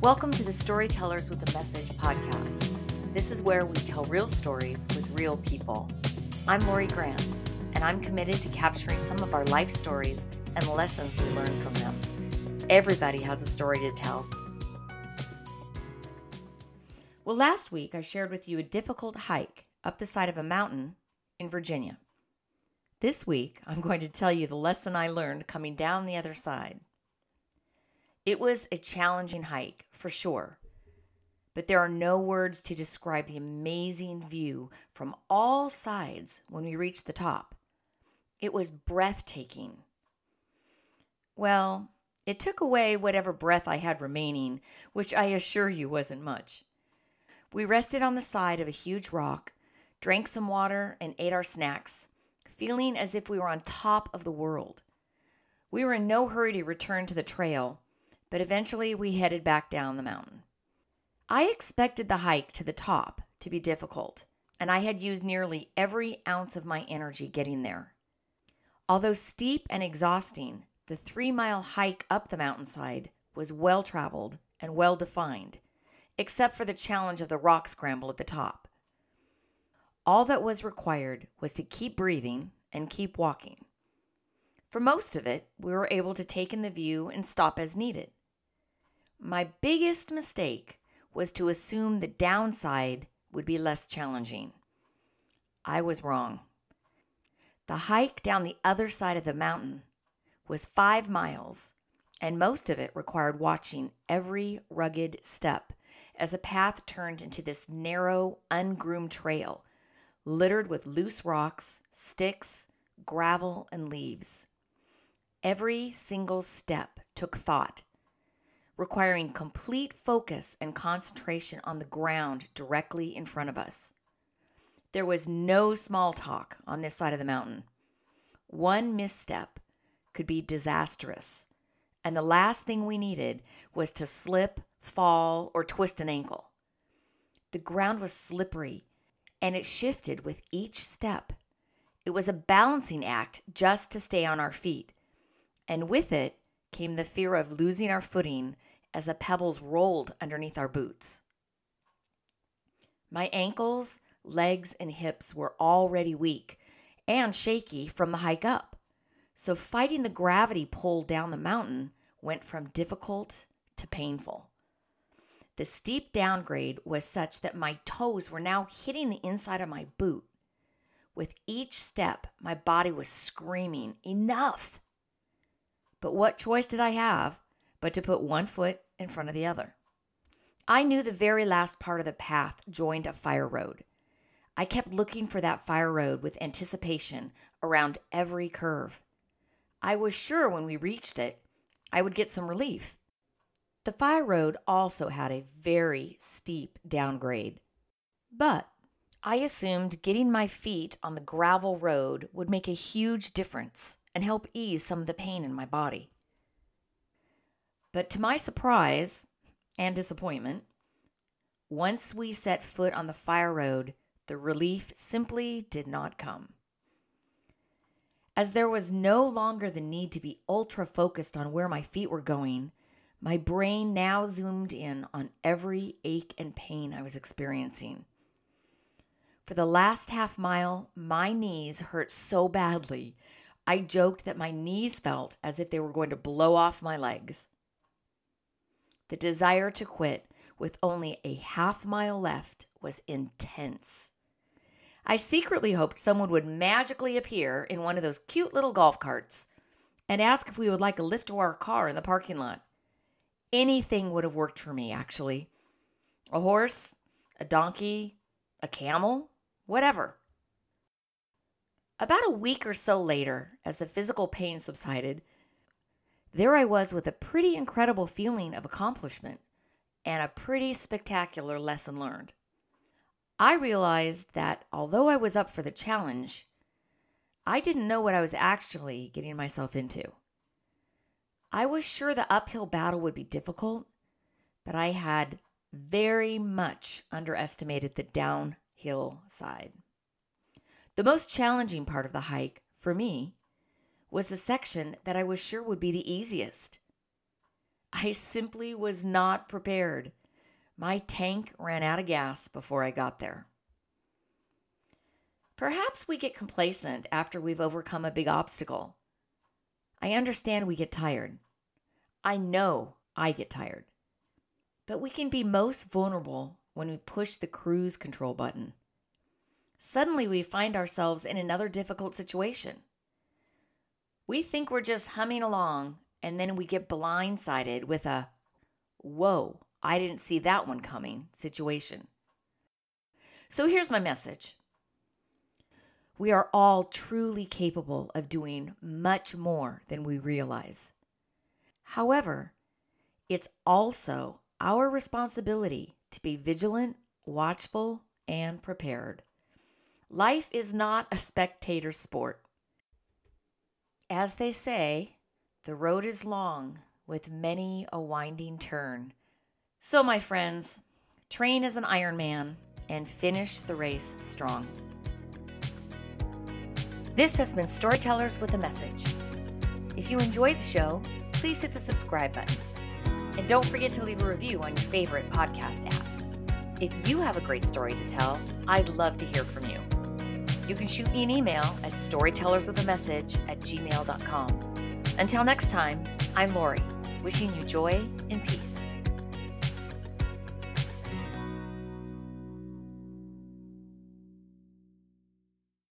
Welcome to the Storytellers with a Message podcast. This is where we tell real stories with real people. I'm Lori Grant, and I'm committed to capturing some of our life stories and lessons we learn from them. Everybody has a story to tell. Well, last week I shared with you a difficult hike up the side of a mountain in Virginia. This week I'm going to tell you the lesson I learned coming down the other side. It was a challenging hike, for sure, but there are no words to describe the amazing view from all sides when we reached the top. It was breathtaking. Well, it took away whatever breath I had remaining, which I assure you wasn't much. We rested on the side of a huge rock, drank some water, and ate our snacks, feeling as if we were on top of the world. We were in no hurry to return to the trail but eventually we headed back down the mountain. I expected the hike to the top to be difficult, and I had used nearly every ounce of my energy getting there. Although steep and exhausting, the three mile hike up the mountainside was well traveled and well defined, except for the challenge of the rock scramble at the top. All that was required was to keep breathing and keep walking. For most of it, we were able to take in the view and stop as needed. My biggest mistake was to assume the downside would be less challenging. I was wrong. The hike down the other side of the mountain was five miles, and most of it required watching every rugged step as the path turned into this narrow, ungroomed trail littered with loose rocks, sticks, gravel, and leaves. Every single step took thought requiring complete focus and concentration on the ground directly in front of us. There was no small talk on this side of the mountain. One misstep could be disastrous, and the last thing we needed was to slip, fall, or twist an ankle. The ground was slippery, and it shifted with each step. It was a balancing act just to stay on our feet, and with it came the fear of losing our footing as the pebbles rolled underneath our boots. My ankles, legs, and hips were already weak and shaky from the hike up, so fighting the gravity pull down the mountain went from difficult to painful. The steep downgrade was such that my toes were now hitting the inside of my boot. With each step, my body was screaming, Enough! But what choice did I have but to put one foot in front of the other. I knew the very last part of the path joined a fire road. I kept looking for that fire road with anticipation around every curve. I was sure when we reached it, I would get some relief. The fire road also had a very steep downgrade. But I assumed getting my feet on the gravel road would make a huge difference and help ease some of the pain in my body. But to my surprise and disappointment, once we set foot on the fire road, the relief simply did not come. As there was no longer the need to be ultra focused on where my feet were going, my brain now zoomed in on every ache and pain I was experiencing. For the last half mile, my knees hurt so badly, I joked that my knees felt as if they were going to blow off my legs. The desire to quit with only a half mile left was intense. I secretly hoped someone would magically appear in one of those cute little golf carts and ask if we would like a lift to our car in the parking lot. Anything would have worked for me, actually. A horse, a donkey, a camel, whatever. About a week or so later, as the physical pain subsided, there I was with a pretty incredible feeling of accomplishment and a pretty spectacular lesson learned. I realized that although I was up for the challenge, I didn't know what I was actually getting myself into. I was sure the uphill battle would be difficult, but I had very much underestimated the downhill side. The most challenging part of the hike, for me, was the section that I was sure would be the easiest. I simply was not prepared. My tank ran out of gas before I got there. Perhaps we get complacent after we've overcome a big obstacle. I understand we get tired. I know I get tired. But we can be most vulnerable when we push the cruise control button. Suddenly, we find ourselves in another difficult situation. We think we're just humming along, and then we get blindsided with a, whoa, I didn't see that one coming situation. So here's my message we are all truly capable of doing much more than we realize. However, it's also our responsibility to be vigilant, watchful, and prepared. Life is not a spectator sport. As they say, the road is long with many a winding turn. So, my friends, train as an Ironman and finish the race strong. This has been Storytellers with a Message. If you enjoyed the show, please hit the subscribe button. And don't forget to leave a review on your favorite podcast app. If you have a great story to tell, I'd love to hear from you. You can shoot me an email at storytellerswithamessage at gmail.com. Until next time, I'm Lori, wishing you joy and peace.